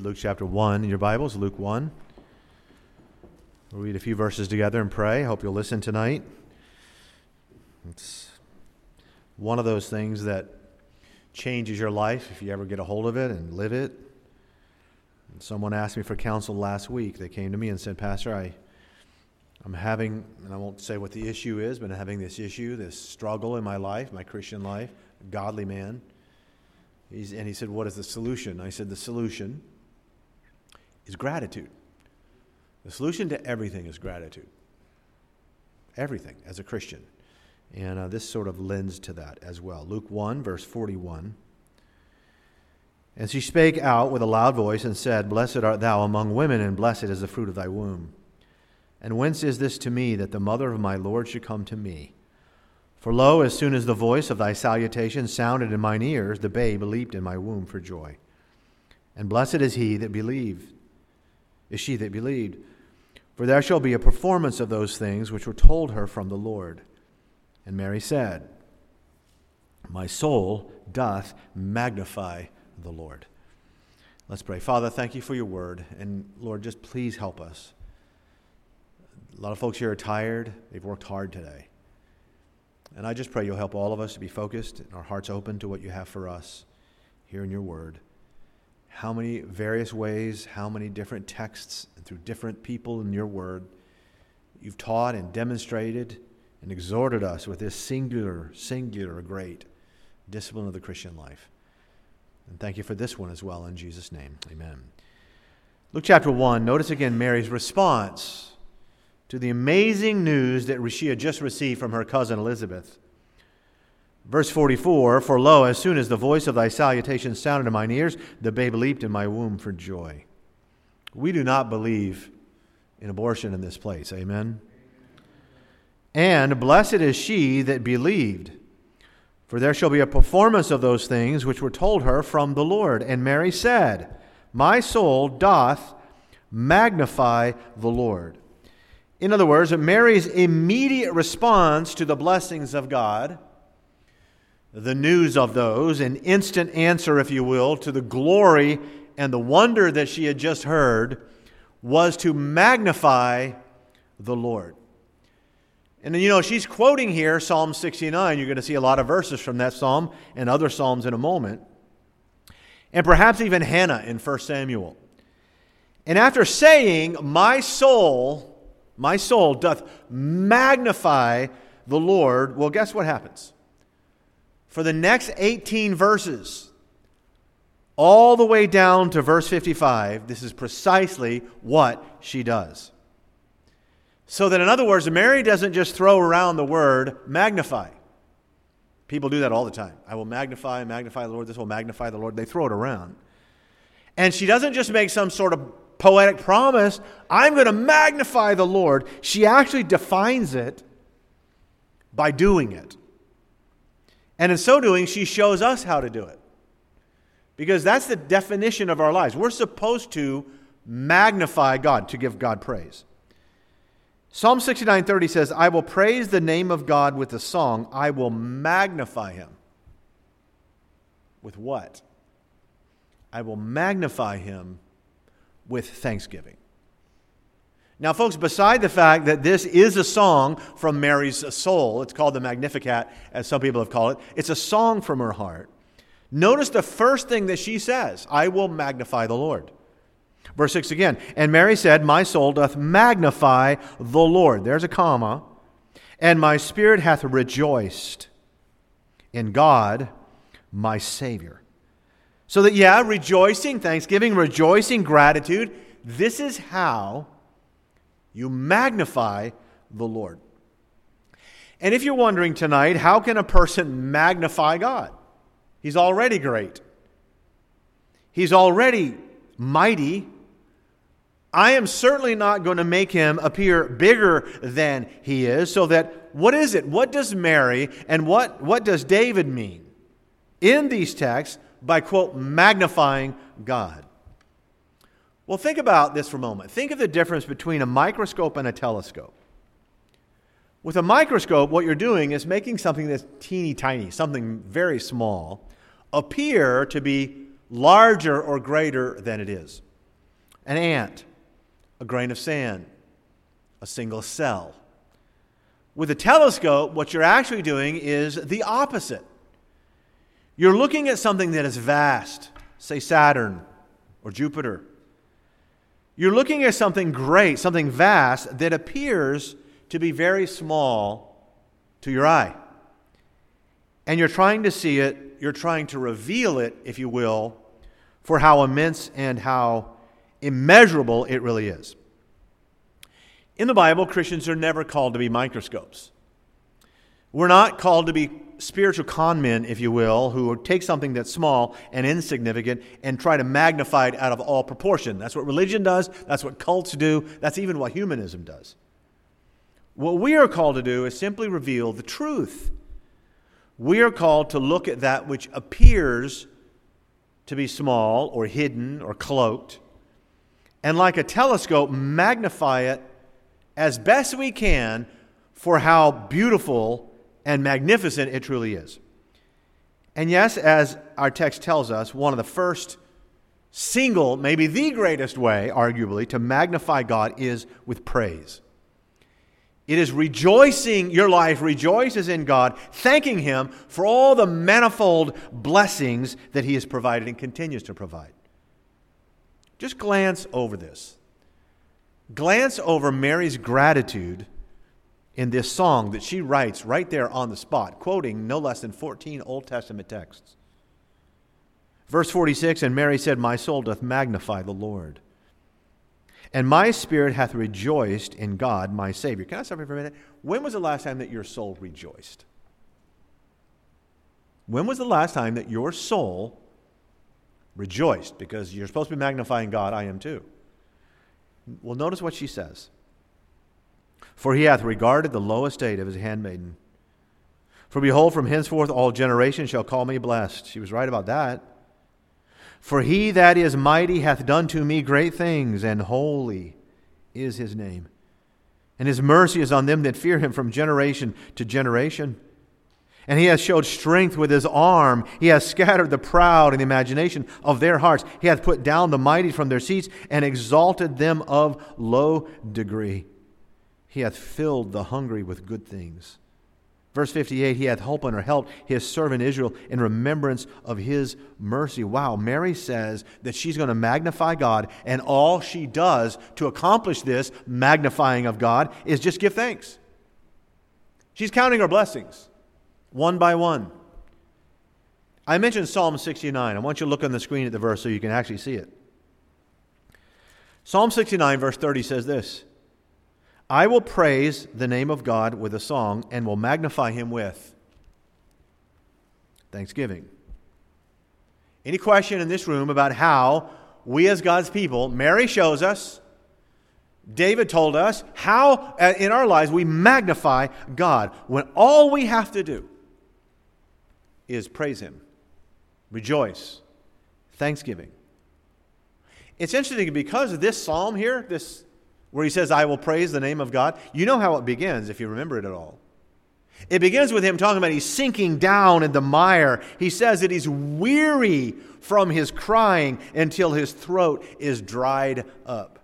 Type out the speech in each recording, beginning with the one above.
Luke chapter 1 in your Bibles, Luke 1. We'll read a few verses together and pray. Hope you'll listen tonight. It's one of those things that changes your life if you ever get a hold of it and live it. And someone asked me for counsel last week. They came to me and said, Pastor, I, I'm having, and I won't say what the issue is, but I'm having this issue, this struggle in my life, my Christian life, godly man. He's, and he said, What is the solution? I said, The solution is gratitude. The solution to everything is gratitude. Everything as a Christian. And uh, this sort of lends to that as well. Luke 1, verse 41. And she spake out with a loud voice and said, Blessed art thou among women, and blessed is the fruit of thy womb. And whence is this to me that the mother of my Lord should come to me? For lo, as soon as the voice of thy salutation sounded in mine ears, the babe leaped in my womb for joy. And blessed is he that believed is she that believed. For there shall be a performance of those things which were told her from the Lord. And Mary said, My soul doth magnify the Lord. Let's pray. Father, thank you for your word. And Lord, just please help us. A lot of folks here are tired, they've worked hard today. And I just pray you'll help all of us to be focused and our hearts open to what you have for us here in your word how many various ways, how many different texts, and through different people in your word, you've taught and demonstrated and exhorted us with this singular, singular, great discipline of the Christian life. And thank you for this one as well in Jesus' name. Amen. Luke chapter 1, notice again Mary's response to the amazing news that she had just received from her cousin Elizabeth. Verse 44 For lo, as soon as the voice of thy salutation sounded in mine ears, the babe leaped in my womb for joy. We do not believe in abortion in this place. Amen. And blessed is she that believed, for there shall be a performance of those things which were told her from the Lord. And Mary said, My soul doth magnify the Lord. In other words, Mary's immediate response to the blessings of God the news of those, an instant answer, if you will, to the glory and the wonder that she had just heard, was to magnify the Lord. And you know, she's quoting here Psalm 69. You're going to see a lot of verses from that psalm and other psalms in a moment. And perhaps even Hannah in 1 Samuel. And after saying, My soul, my soul doth magnify the Lord, well, guess what happens? For the next 18 verses, all the way down to verse 55, this is precisely what she does. So that, in other words, Mary doesn't just throw around the word magnify. People do that all the time. I will magnify, magnify the Lord. This will magnify the Lord. They throw it around. And she doesn't just make some sort of poetic promise, I'm going to magnify the Lord. She actually defines it by doing it. And in so doing, she shows us how to do it. Because that's the definition of our lives. We're supposed to magnify God, to give God praise. Psalm 69:30 says, "I will praise the name of God with a song. I will magnify him." With what? I will magnify him with thanksgiving. Now, folks, beside the fact that this is a song from Mary's soul, it's called the Magnificat, as some people have called it, it's a song from her heart. Notice the first thing that she says I will magnify the Lord. Verse 6 again, and Mary said, My soul doth magnify the Lord. There's a comma. And my spirit hath rejoiced in God, my Savior. So that, yeah, rejoicing, thanksgiving, rejoicing, gratitude, this is how you magnify the Lord. And if you're wondering tonight, how can a person magnify God? He's already great. He's already mighty. I am certainly not going to make him appear bigger than he is, so that what is it? What does Mary and what, what does David mean in these texts by, quote, magnifying God? Well, think about this for a moment. Think of the difference between a microscope and a telescope. With a microscope, what you're doing is making something that's teeny tiny, something very small, appear to be larger or greater than it is. an ant, a grain of sand, a single cell. With a telescope, what you're actually doing is the opposite. You're looking at something that is vast, say Saturn or Jupiter. You're looking at something great, something vast that appears to be very small to your eye. And you're trying to see it, you're trying to reveal it, if you will, for how immense and how immeasurable it really is. In the Bible, Christians are never called to be microscopes. We're not called to be spiritual con men, if you will, who take something that's small and insignificant and try to magnify it out of all proportion. That's what religion does, that's what cults do, that's even what humanism does. What we are called to do is simply reveal the truth. We are called to look at that which appears to be small or hidden or cloaked, and like a telescope, magnify it as best we can for how beautiful and magnificent it truly is. And yes, as our text tells us, one of the first single, maybe the greatest way, arguably, to magnify God is with praise. It is rejoicing, your life rejoices in God, thanking Him for all the manifold blessings that He has provided and continues to provide. Just glance over this. Glance over Mary's gratitude in this song that she writes right there on the spot, quoting no less than 14 Old Testament texts. Verse 46 And Mary said, My soul doth magnify the Lord, and my spirit hath rejoiced in God my Savior. Can I stop here for a minute? When was the last time that your soul rejoiced? When was the last time that your soul rejoiced? Because you're supposed to be magnifying God, I am too. Well, notice what she says. For he hath regarded the low estate of his handmaiden. For behold, from henceforth all generations shall call me blessed. She was right about that. For he that is mighty hath done to me great things, and holy is his name. And his mercy is on them that fear him from generation to generation. And he has showed strength with his arm. He has scattered the proud in the imagination of their hearts. He hath put down the mighty from their seats and exalted them of low degree. He hath filled the hungry with good things. Verse 58 He hath holpen or helped his servant Israel in remembrance of his mercy. Wow, Mary says that she's going to magnify God, and all she does to accomplish this magnifying of God is just give thanks. She's counting her blessings one by one. I mentioned Psalm 69. I want you to look on the screen at the verse so you can actually see it. Psalm 69, verse 30 says this I will praise the name of God with a song and will magnify him with thanksgiving. Any question in this room about how we as God's people, Mary shows us, David told us, how uh, in our lives we magnify God when all we have to do is praise Him, rejoice, thanksgiving. It's interesting because of this psalm here, this where he says, I will praise the name of God. You know how it begins, if you remember it at all. It begins with him talking about he's sinking down in the mire. He says that he's weary from his crying until his throat is dried up.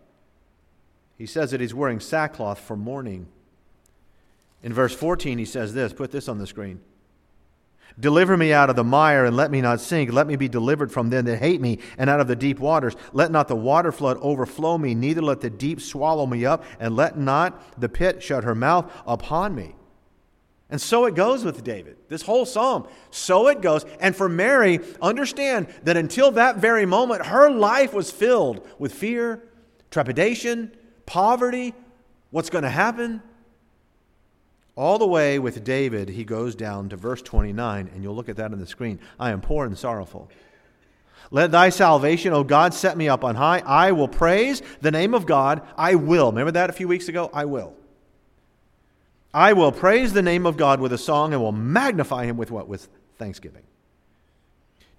He says that he's wearing sackcloth for mourning. In verse 14, he says this put this on the screen. Deliver me out of the mire and let me not sink. Let me be delivered from them that hate me and out of the deep waters. Let not the water flood overflow me, neither let the deep swallow me up, and let not the pit shut her mouth upon me. And so it goes with David, this whole psalm. So it goes. And for Mary, understand that until that very moment, her life was filled with fear, trepidation, poverty, what's going to happen. All the way with David, he goes down to verse 29, and you'll look at that on the screen. I am poor and sorrowful. Let thy salvation, O God, set me up on high. I will praise the name of God. I will. Remember that a few weeks ago? I will. I will praise the name of God with a song and will magnify him with what? With thanksgiving.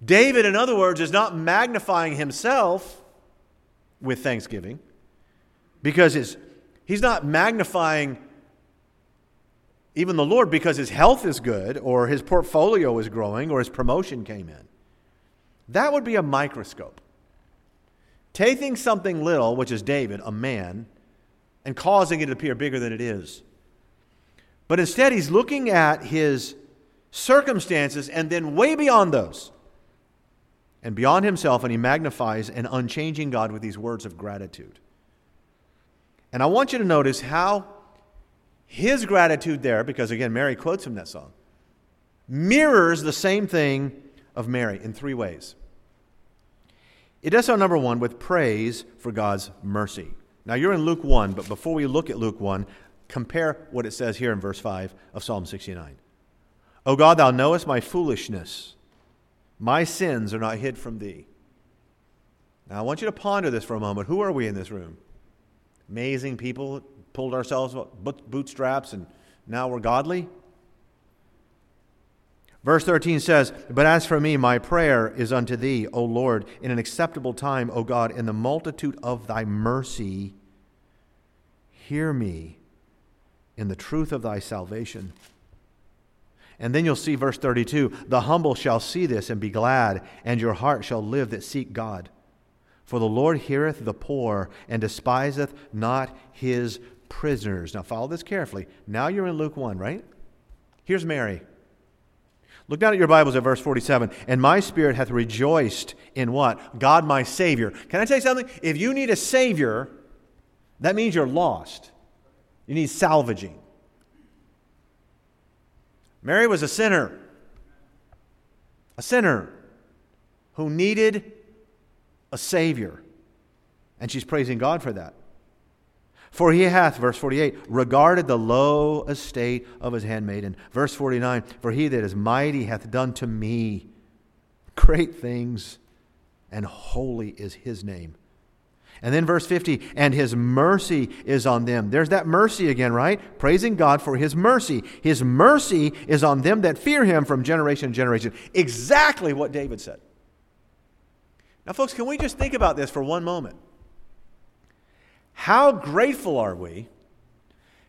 David, in other words, is not magnifying himself with thanksgiving because he's not magnifying even the Lord because his health is good or his portfolio is growing or his promotion came in. That would be a microscope. taking something little, which is David, a man, and causing it to appear bigger than it is. But instead, he's looking at his circumstances and then way beyond those and beyond himself, and he magnifies an unchanging God with these words of gratitude. And I want you to notice how his gratitude there, because again, Mary quotes from that song, mirrors the same thing of Mary in three ways. It does so, number one, with praise for God's mercy. Now, you're in Luke 1, but before we look at Luke 1, compare what it says here in verse 5 of Psalm 69. O God, thou knowest my foolishness. My sins are not hid from thee. Now, I want you to ponder this for a moment. Who are we in this room? Amazing people, pulled ourselves bootstraps, and now we're godly? Verse 13 says, But as for me, my prayer is unto thee, O Lord, in an acceptable time, O God, in the multitude of thy mercy. Hear me in the truth of thy salvation. And then you'll see verse 32 The humble shall see this and be glad, and your heart shall live that seek God. For the Lord heareth the poor and despiseth not his prisoners. Now, follow this carefully. Now you're in Luke 1, right? Here's Mary. Look down at your Bibles at verse 47. And my spirit hath rejoiced in what? God my Savior. Can I tell you something? If you need a Savior, that means you're lost. You need salvaging. Mary was a sinner, a sinner who needed a Savior. And she's praising God for that. For he hath, verse 48, regarded the low estate of his handmaiden. Verse 49, for he that is mighty hath done to me great things, and holy is his name. And then verse 50, and his mercy is on them. There's that mercy again, right? Praising God for his mercy. His mercy is on them that fear him from generation to generation. Exactly what David said. Now, folks, can we just think about this for one moment? How grateful are we?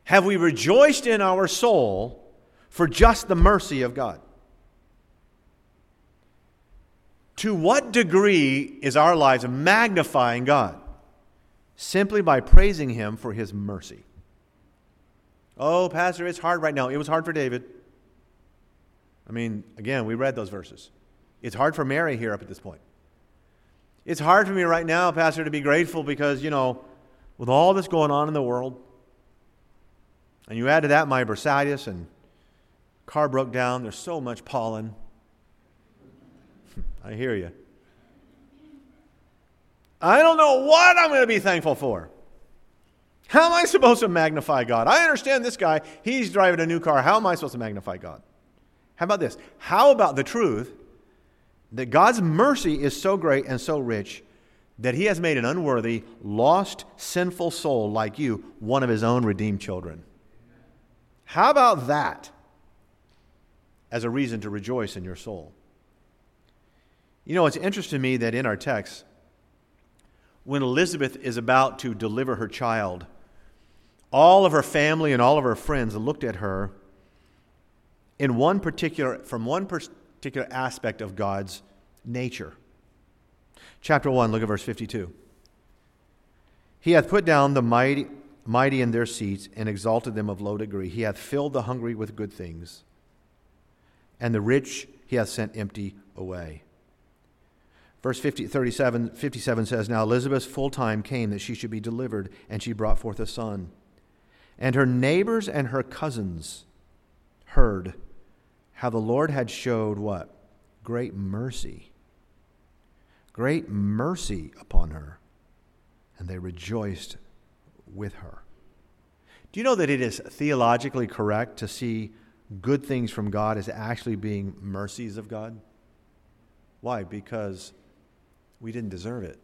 Have we rejoiced in our soul for just the mercy of God? To what degree is our lives magnifying God? simply by praising him for his mercy. Oh, Pastor, it's hard right now. It was hard for David. I mean, again, we read those verses. It's hard for Mary here up at this point. It's hard for me right now, Pastor, to be grateful because, you know, with all this going on in the world, and you add to that my bursitis and car broke down, there's so much pollen. I hear you. I don't know what I'm going to be thankful for. How am I supposed to magnify God? I understand this guy, he's driving a new car. How am I supposed to magnify God? How about this? How about the truth that God's mercy is so great and so rich that he has made an unworthy, lost, sinful soul like you one of his own redeemed children? How about that as a reason to rejoice in your soul? You know, it's interesting to me that in our text, when Elizabeth is about to deliver her child, all of her family and all of her friends looked at her in one particular, from one particular aspect of God's nature. Chapter 1, look at verse 52. He hath put down the mighty, mighty in their seats and exalted them of low degree. He hath filled the hungry with good things, and the rich he hath sent empty away. Verse 50, 37, 57 says, Now Elizabeth's full time came that she should be delivered, and she brought forth a son. And her neighbors and her cousins heard how the Lord had showed what? Great mercy. Great mercy upon her. And they rejoiced with her. Do you know that it is theologically correct to see good things from God as actually being mercies of God? Why? Because we didn't deserve it.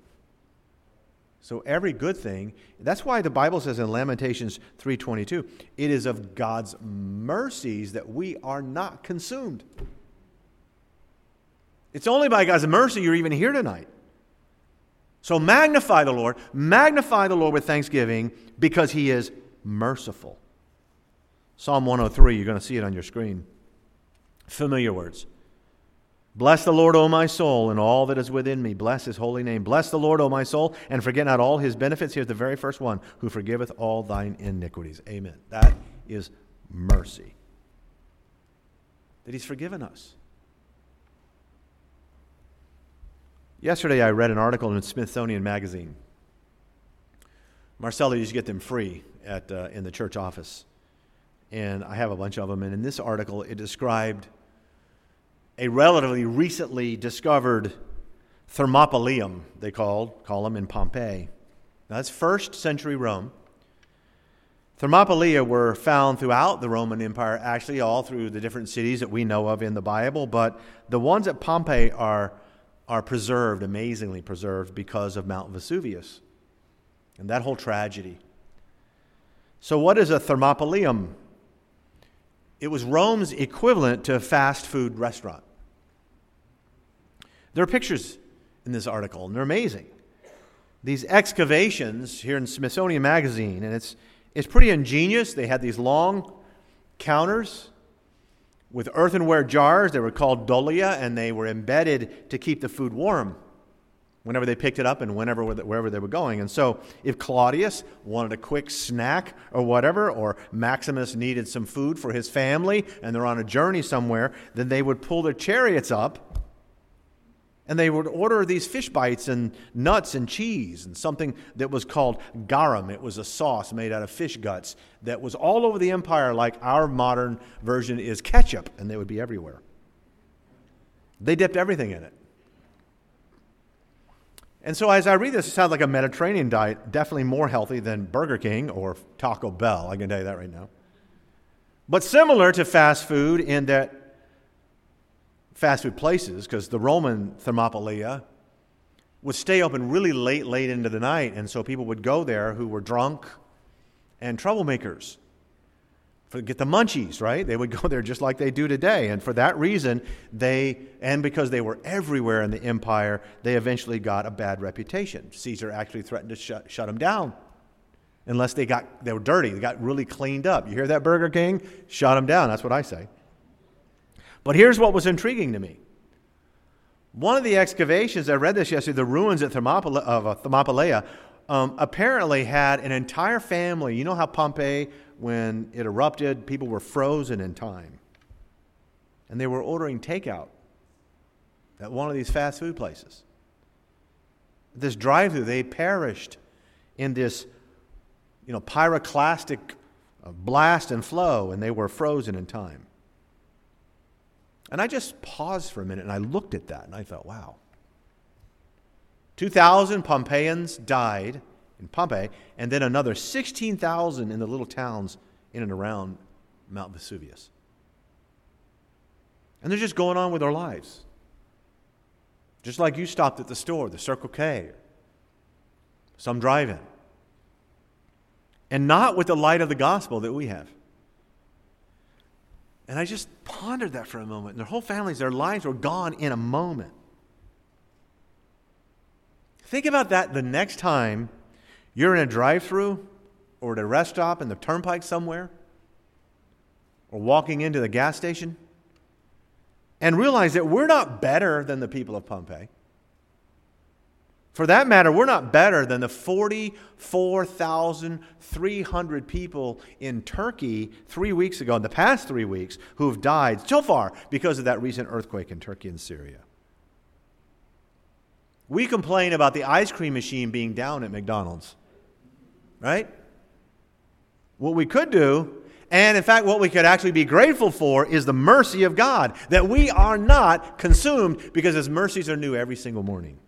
So every good thing, that's why the Bible says in Lamentations 3:22, it is of God's mercies that we are not consumed. It's only by God's mercy you're even here tonight. So magnify the Lord, magnify the Lord with thanksgiving because he is merciful. Psalm 103, you're going to see it on your screen. Familiar words. Bless the Lord, O my soul, and all that is within me. Bless his holy name. Bless the Lord, O my soul, and forget not all his benefits. Here's the very first one who forgiveth all thine iniquities. Amen. That is mercy. That he's forgiven us. Yesterday, I read an article in Smithsonian Magazine. Marcella used to get them free at, uh, in the church office. And I have a bunch of them. And in this article, it described a relatively recently discovered Thermopolium, they called, call them in Pompeii. Now, that's first century Rome. Thermopolia were found throughout the Roman Empire, actually, all through the different cities that we know of in the Bible, but the ones at Pompeii are, are preserved, amazingly preserved, because of Mount Vesuvius and that whole tragedy. So, what is a Thermopolium? It was Rome's equivalent to a fast food restaurant. There are pictures in this article, and they're amazing. These excavations here in Smithsonian Magazine, and it's, it's pretty ingenious. They had these long counters with earthenware jars. They were called dolia, and they were embedded to keep the food warm whenever they picked it up and whenever wherever they were going. And so, if Claudius wanted a quick snack or whatever, or Maximus needed some food for his family and they're on a journey somewhere, then they would pull their chariots up and they would order these fish bites and nuts and cheese and something that was called garum. It was a sauce made out of fish guts that was all over the empire, like our modern version is ketchup, and they would be everywhere. They dipped everything in it. And so as I read this, it sounds like a Mediterranean diet, definitely more healthy than Burger King or Taco Bell. I can tell you that right now. But similar to fast food in that fast food places, because the Roman Thermopolia would stay open really late, late into the night. And so people would go there who were drunk and troublemakers get the munchies, right? They would go there just like they do today. And for that reason, they, and because they were everywhere in the empire, they eventually got a bad reputation. Caesar actually threatened to shut, shut them down unless they got, they were dirty. They got really cleaned up. You hear that, Burger King? Shut them down. That's what I say. But here's what was intriguing to me. One of the excavations, I read this yesterday, the ruins at Thermopylae, of uh, Thermopylae um, apparently had an entire family. You know how Pompeii when it erupted, people were frozen in time. And they were ordering takeout at one of these fast food places. This drive through, they perished in this you know, pyroclastic uh, blast and flow, and they were frozen in time. And I just paused for a minute and I looked at that and I thought, wow. 2,000 Pompeians died in Pompeii, and then another 16,000 in the little towns in and around Mount Vesuvius. And they're just going on with their lives. Just like you stopped at the store, the Circle K, some drive in. And not with the light of the gospel that we have. And I just pondered that for a moment. And their whole families, their lives were gone in a moment. Think about that the next time you're in a drive through or at a rest stop in the turnpike somewhere or walking into the gas station and realize that we're not better than the people of Pompeii. For that matter, we're not better than the 44,300 people in Turkey three weeks ago, in the past three weeks, who have died so far because of that recent earthquake in Turkey and Syria. We complain about the ice cream machine being down at McDonald's right? What we could do, and in fact, what we could actually be grateful for, is the mercy of God, that we are not consumed because His mercies are new every single morning.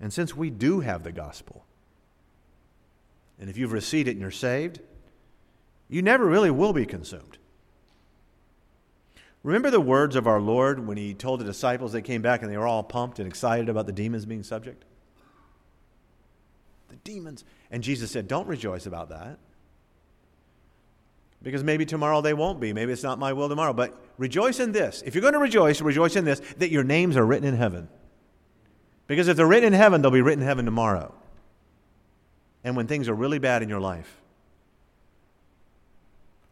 And since we do have the gospel, and if you've received it and you're saved, you never really will be consumed. Remember the words of our Lord when He told the disciples they came back and they were all pumped and excited about the demons being subject? The demons. And Jesus said, Don't rejoice about that. Because maybe tomorrow they won't be. Maybe it's not my will tomorrow. But rejoice in this. If you're going to rejoice, rejoice in this that your names are written in heaven. Because if they're written in heaven, they'll be written in heaven tomorrow. And when things are really bad in your life,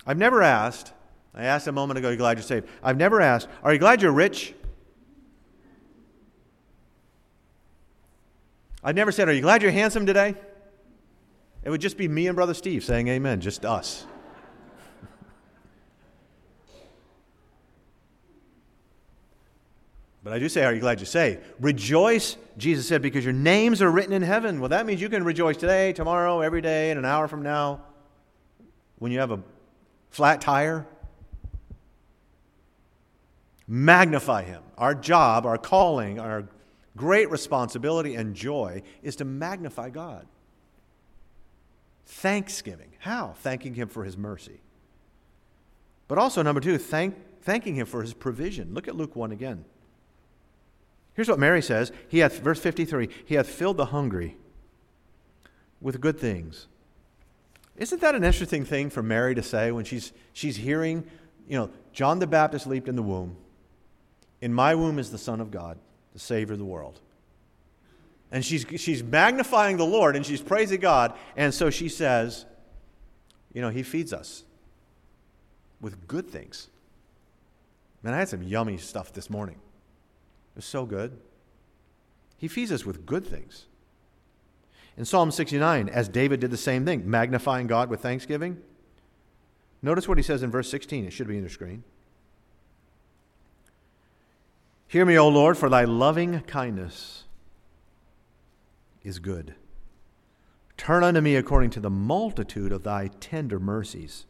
I've never asked, I asked a moment ago, are you glad you're saved? I've never asked, are you glad you're rich? I've never said, are you glad you're handsome today? It would just be me and Brother Steve saying amen, just us. But I do say, Are you glad you say? Rejoice, Jesus said, because your names are written in heaven. Well, that means you can rejoice today, tomorrow, every day, and an hour from now when you have a flat tire. Magnify Him. Our job, our calling, our great responsibility and joy is to magnify God. Thanksgiving. How? Thanking Him for His mercy. But also, number two, thank, thanking Him for His provision. Look at Luke 1 again. Here's what Mary says He hath, verse 53, He hath filled the hungry with good things. Isn't that an interesting thing for Mary to say when she's, she's hearing, you know, John the Baptist leaped in the womb. In my womb is the Son of God, the Savior of the world. And she's, she's magnifying the Lord and she's praising God. And so she says, you know, He feeds us with good things. Man, I had some yummy stuff this morning. Was so good. He feeds us with good things. In Psalm 69, as David did the same thing, magnifying God with thanksgiving. Notice what he says in verse 16. It should be in your screen. Hear me, O Lord, for thy loving kindness is good. Turn unto me according to the multitude of thy tender mercies.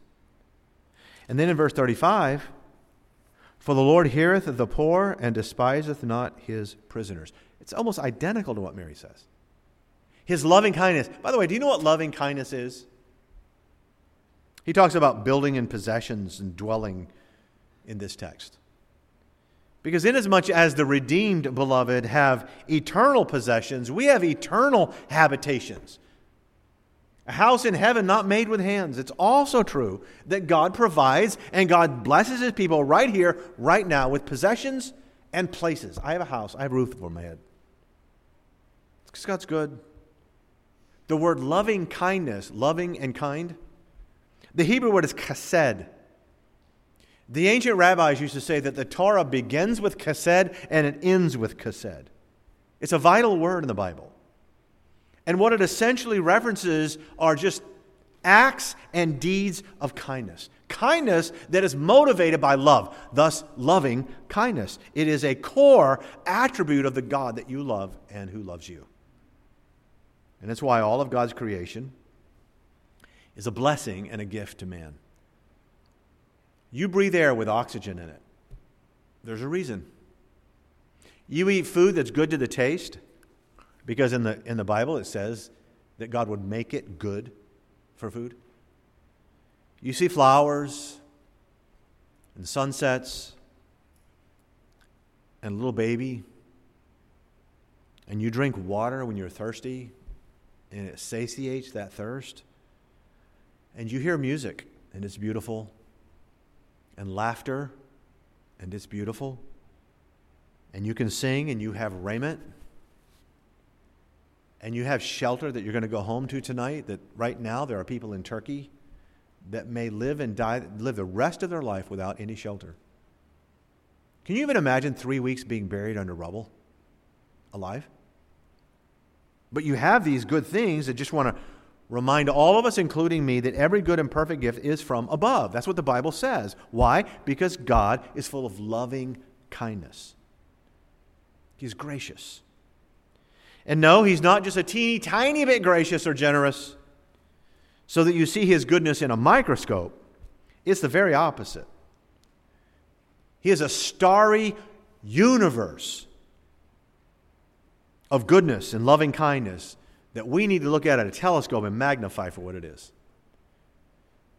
And then in verse 35, for the Lord heareth the poor and despiseth not his prisoners. It's almost identical to what Mary says. His loving kindness. By the way, do you know what loving kindness is? He talks about building and possessions and dwelling in this text. Because, inasmuch as the redeemed, beloved, have eternal possessions, we have eternal habitations a house in heaven not made with hands. It's also true that God provides and God blesses his people right here, right now, with possessions and places. I have a house, I have a roof over my head. Because God's good. The word loving kindness, loving and kind, the Hebrew word is chesed. The ancient rabbis used to say that the Torah begins with chesed and it ends with chesed. It's a vital word in the Bible. And what it essentially references are just acts and deeds of kindness. Kindness that is motivated by love, thus, loving kindness. It is a core attribute of the God that you love and who loves you. And that's why all of God's creation is a blessing and a gift to man. You breathe air with oxygen in it. There's a reason. You eat food that's good to the taste. Because in the, in the Bible it says that God would make it good for food. You see flowers and sunsets and little baby, and you drink water when you're thirsty, and it satiates that thirst. And you hear music, and it's beautiful, and laughter, and it's beautiful. And you can sing, and you have raiment and you have shelter that you're going to go home to tonight, that right now there are people in Turkey that may live and die, live the rest of their life without any shelter. Can you even imagine three weeks being buried under rubble, alive? But you have these good things that just want to remind all of us, including me, that every good and perfect gift is from above. That's what the Bible says. Why? Because God is full of loving kindness, He's gracious. And no, he's not just a teeny tiny bit gracious or generous so that you see his goodness in a microscope. It's the very opposite. He is a starry universe of goodness and loving kindness that we need to look at at a telescope and magnify for what it is.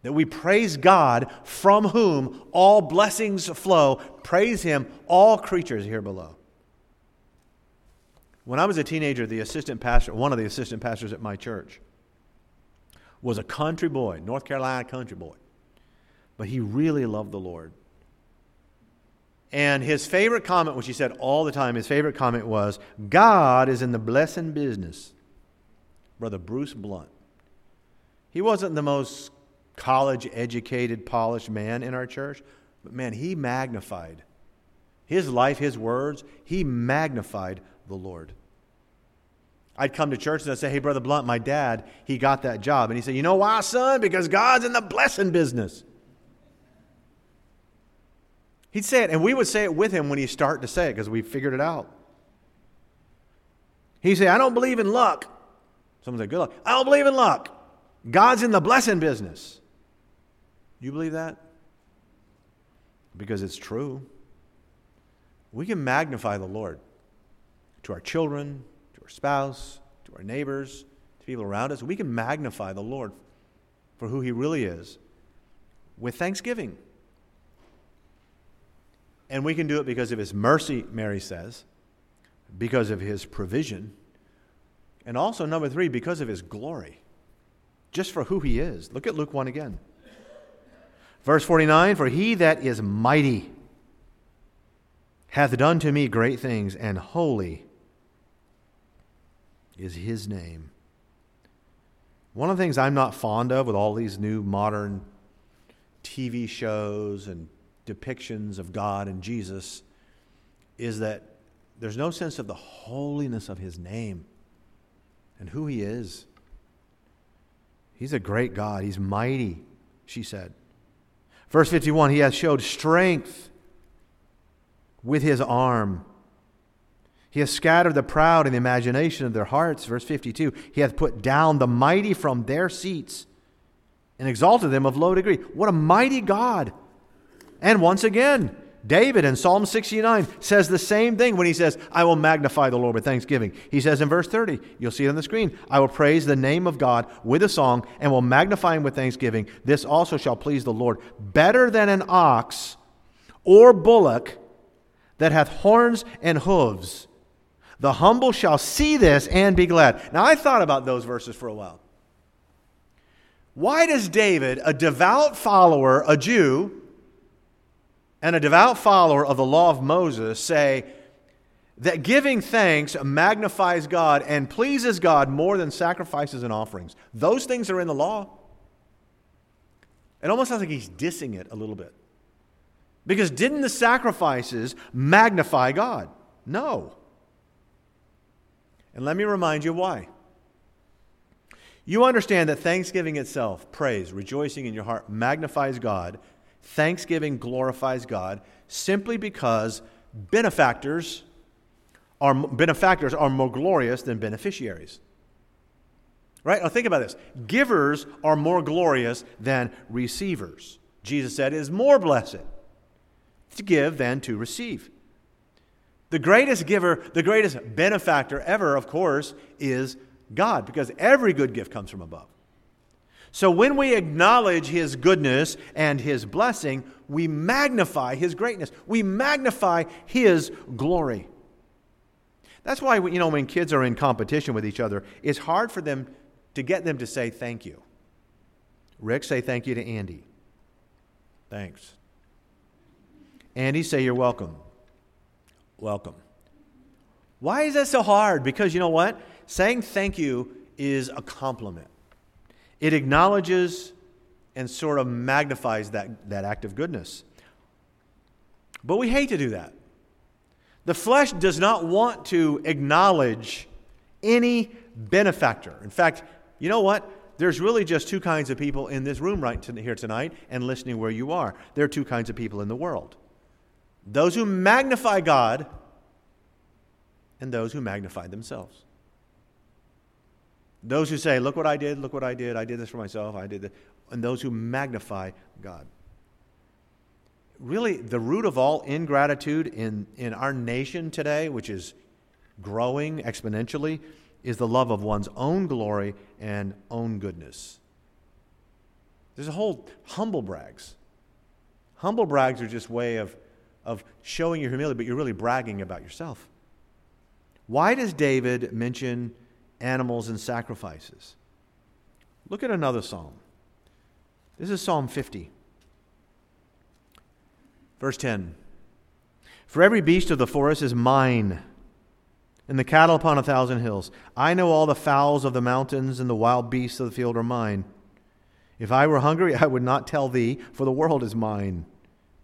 That we praise God from whom all blessings flow. Praise Him, all creatures here below. When I was a teenager, the assistant pastor, one of the assistant pastors at my church, was a country boy, North Carolina country boy. But he really loved the Lord. And his favorite comment, which he said all the time, his favorite comment was, God is in the blessing business. Brother Bruce Blunt. He wasn't the most college educated, polished man in our church, but man, he magnified his life, his words, he magnified the Lord. I'd come to church and I'd say, Hey, Brother Blunt, my dad, he got that job. And he said, You know why, son? Because God's in the blessing business. He'd say it, and we would say it with him when he'd start to say it because we figured it out. He'd say, I don't believe in luck. Someone said, Good luck. I don't believe in luck. God's in the blessing business. You believe that? Because it's true. We can magnify the Lord to our children, our spouse, to our neighbors, to people around us. We can magnify the Lord for who He really is with thanksgiving. And we can do it because of His mercy, Mary says, because of His provision, and also, number three, because of His glory, just for who He is. Look at Luke 1 again. Verse 49 For He that is mighty hath done to me great things, and holy is his name. One of the things I'm not fond of with all these new modern TV shows and depictions of God and Jesus is that there's no sense of the holiness of his name and who he is. He's a great God. He's mighty, she said. Verse 51 He has showed strength with his arm. He has scattered the proud in the imagination of their hearts. Verse 52 He hath put down the mighty from their seats and exalted them of low degree. What a mighty God! And once again, David in Psalm 69 says the same thing when he says, I will magnify the Lord with thanksgiving. He says in verse 30, you'll see it on the screen, I will praise the name of God with a song and will magnify him with thanksgiving. This also shall please the Lord. Better than an ox or bullock that hath horns and hooves the humble shall see this and be glad. Now, I thought about those verses for a while. Why does David, a devout follower, a Jew, and a devout follower of the law of Moses, say that giving thanks magnifies God and pleases God more than sacrifices and offerings? Those things are in the law. It almost sounds like he's dissing it a little bit. Because didn't the sacrifices magnify God? No. And let me remind you why. You understand that thanksgiving itself, praise, rejoicing in your heart, magnifies God. Thanksgiving glorifies God simply because benefactors are, benefactors are more glorious than beneficiaries. Right? Now think about this. Givers are more glorious than receivers. Jesus said it is more blessed to give than to receive. The greatest giver, the greatest benefactor ever, of course, is God, because every good gift comes from above. So when we acknowledge His goodness and His blessing, we magnify His greatness. We magnify His glory. That's why, you know, when kids are in competition with each other, it's hard for them to get them to say thank you. Rick, say thank you to Andy. Thanks. Andy, say you're welcome welcome. Why is that so hard? Because you know what? Saying thank you is a compliment. It acknowledges and sort of magnifies that, that act of goodness. But we hate to do that. The flesh does not want to acknowledge any benefactor. In fact, you know what? There's really just two kinds of people in this room right here tonight and listening where you are. There are two kinds of people in the world. Those who magnify God and those who magnify themselves. Those who say, Look what I did, look what I did, I did this for myself, I did this. And those who magnify God. Really, the root of all ingratitude in, in our nation today, which is growing exponentially, is the love of one's own glory and own goodness. There's a whole humble brags. Humble brags are just way of of showing your humility, but you're really bragging about yourself. Why does David mention animals and sacrifices? Look at another psalm. This is Psalm 50. Verse 10 For every beast of the forest is mine, and the cattle upon a thousand hills. I know all the fowls of the mountains, and the wild beasts of the field are mine. If I were hungry, I would not tell thee, for the world is mine,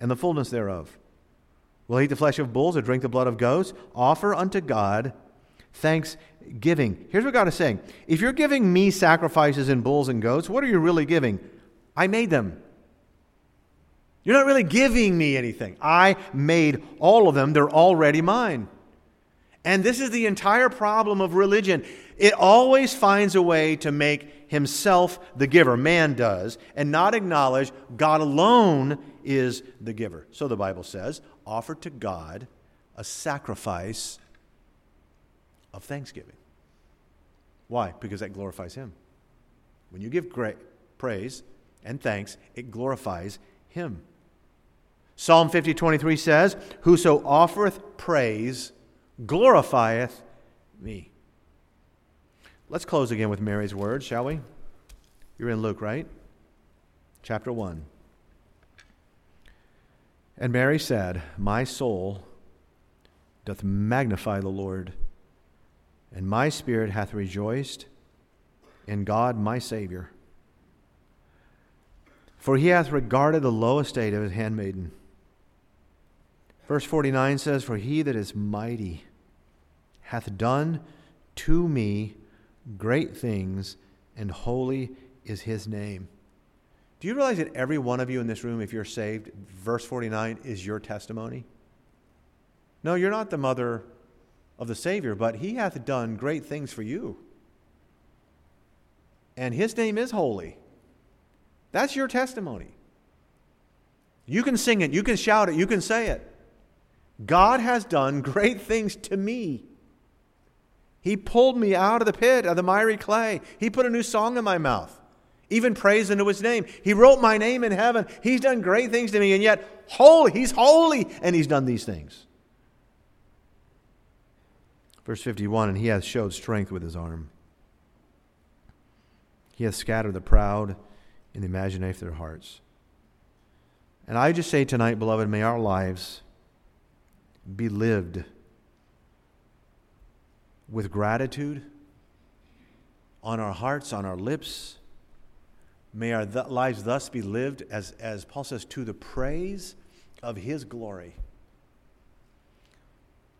and the fullness thereof. Will eat the flesh of bulls or drink the blood of goats? Offer unto God thanksgiving. Here's what God is saying If you're giving me sacrifices in bulls and goats, what are you really giving? I made them. You're not really giving me anything. I made all of them, they're already mine. And this is the entire problem of religion. It always finds a way to make himself the giver, man does, and not acknowledge God alone is the giver. So the Bible says, offer to God a sacrifice of thanksgiving. Why? Because that glorifies him. When you give great praise and thanks, it glorifies him. Psalm 50 23 says, Whoso offereth praise glorifieth me. Let's close again with Mary's words, shall we? You're in Luke, right? Chapter 1. And Mary said, My soul doth magnify the Lord, and my spirit hath rejoiced in God my Savior. For he hath regarded the low estate of his handmaiden. Verse 49 says, For he that is mighty hath done to me great things, and holy is his name. Do you realize that every one of you in this room, if you're saved, verse 49 is your testimony? No, you're not the mother of the Savior, but he hath done great things for you. And his name is holy. That's your testimony. You can sing it, you can shout it, you can say it. God has done great things to me. He pulled me out of the pit of the miry clay. He put a new song in my mouth, even praise into his name. He wrote my name in heaven. He's done great things to me, and yet holy, he's holy, and he's done these things. Verse 51 And he hath showed strength with his arm. He hath scattered the proud in the imagination of their hearts. And I just say tonight, beloved, may our lives be lived with gratitude on our hearts, on our lips. May our th- lives thus be lived, as, as Paul says, to the praise of his glory.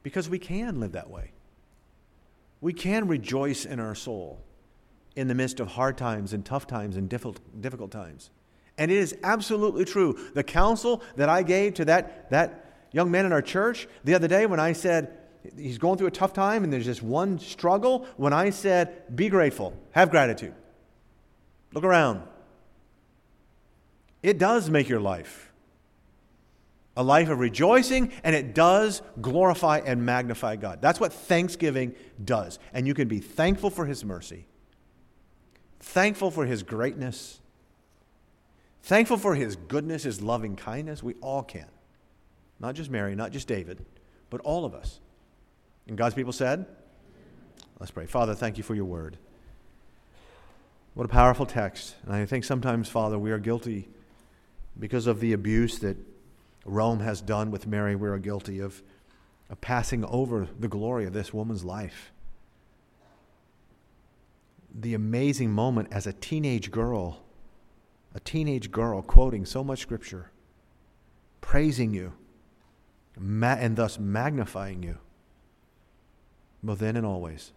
Because we can live that way. We can rejoice in our soul in the midst of hard times and tough times and difficult, difficult times. And it is absolutely true. The counsel that I gave to that, that young man in our church the other day when I said, he's going through a tough time and there's just one struggle, when I said, be grateful, have gratitude, look around. It does make your life a life of rejoicing, and it does glorify and magnify God. That's what thanksgiving does. And you can be thankful for His mercy, thankful for His greatness, thankful for His goodness, His loving kindness. We all can. Not just Mary, not just David, but all of us. And God's people said, Let's pray. Father, thank you for your word. What a powerful text. And I think sometimes, Father, we are guilty because of the abuse that Rome has done with Mary. We are guilty of, of passing over the glory of this woman's life. The amazing moment as a teenage girl, a teenage girl quoting so much scripture, praising you, and thus magnifying you both then and always.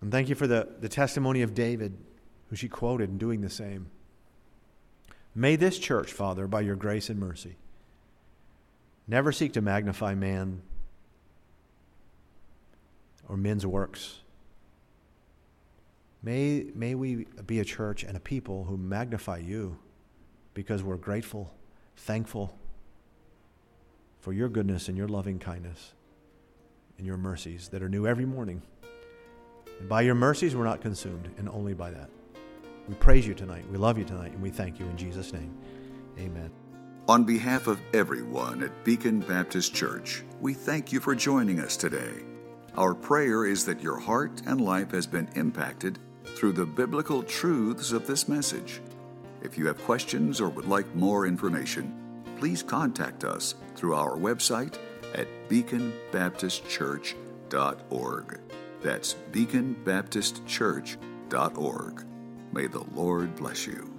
And thank you for the, the testimony of David, who she quoted, in doing the same. May this church, Father, by your grace and mercy, never seek to magnify man or men's works. May, may we be a church and a people who magnify you because we're grateful, thankful for your goodness and your loving kindness and your mercies that are new every morning. And by your mercies, we're not consumed, and only by that. We praise you tonight. We love you tonight, and we thank you in Jesus' name. Amen. On behalf of everyone at Beacon Baptist Church, we thank you for joining us today. Our prayer is that your heart and life has been impacted through the biblical truths of this message. If you have questions or would like more information, please contact us through our website at beaconbaptistchurch.org. That's beaconbaptistchurch.org. May the Lord bless you.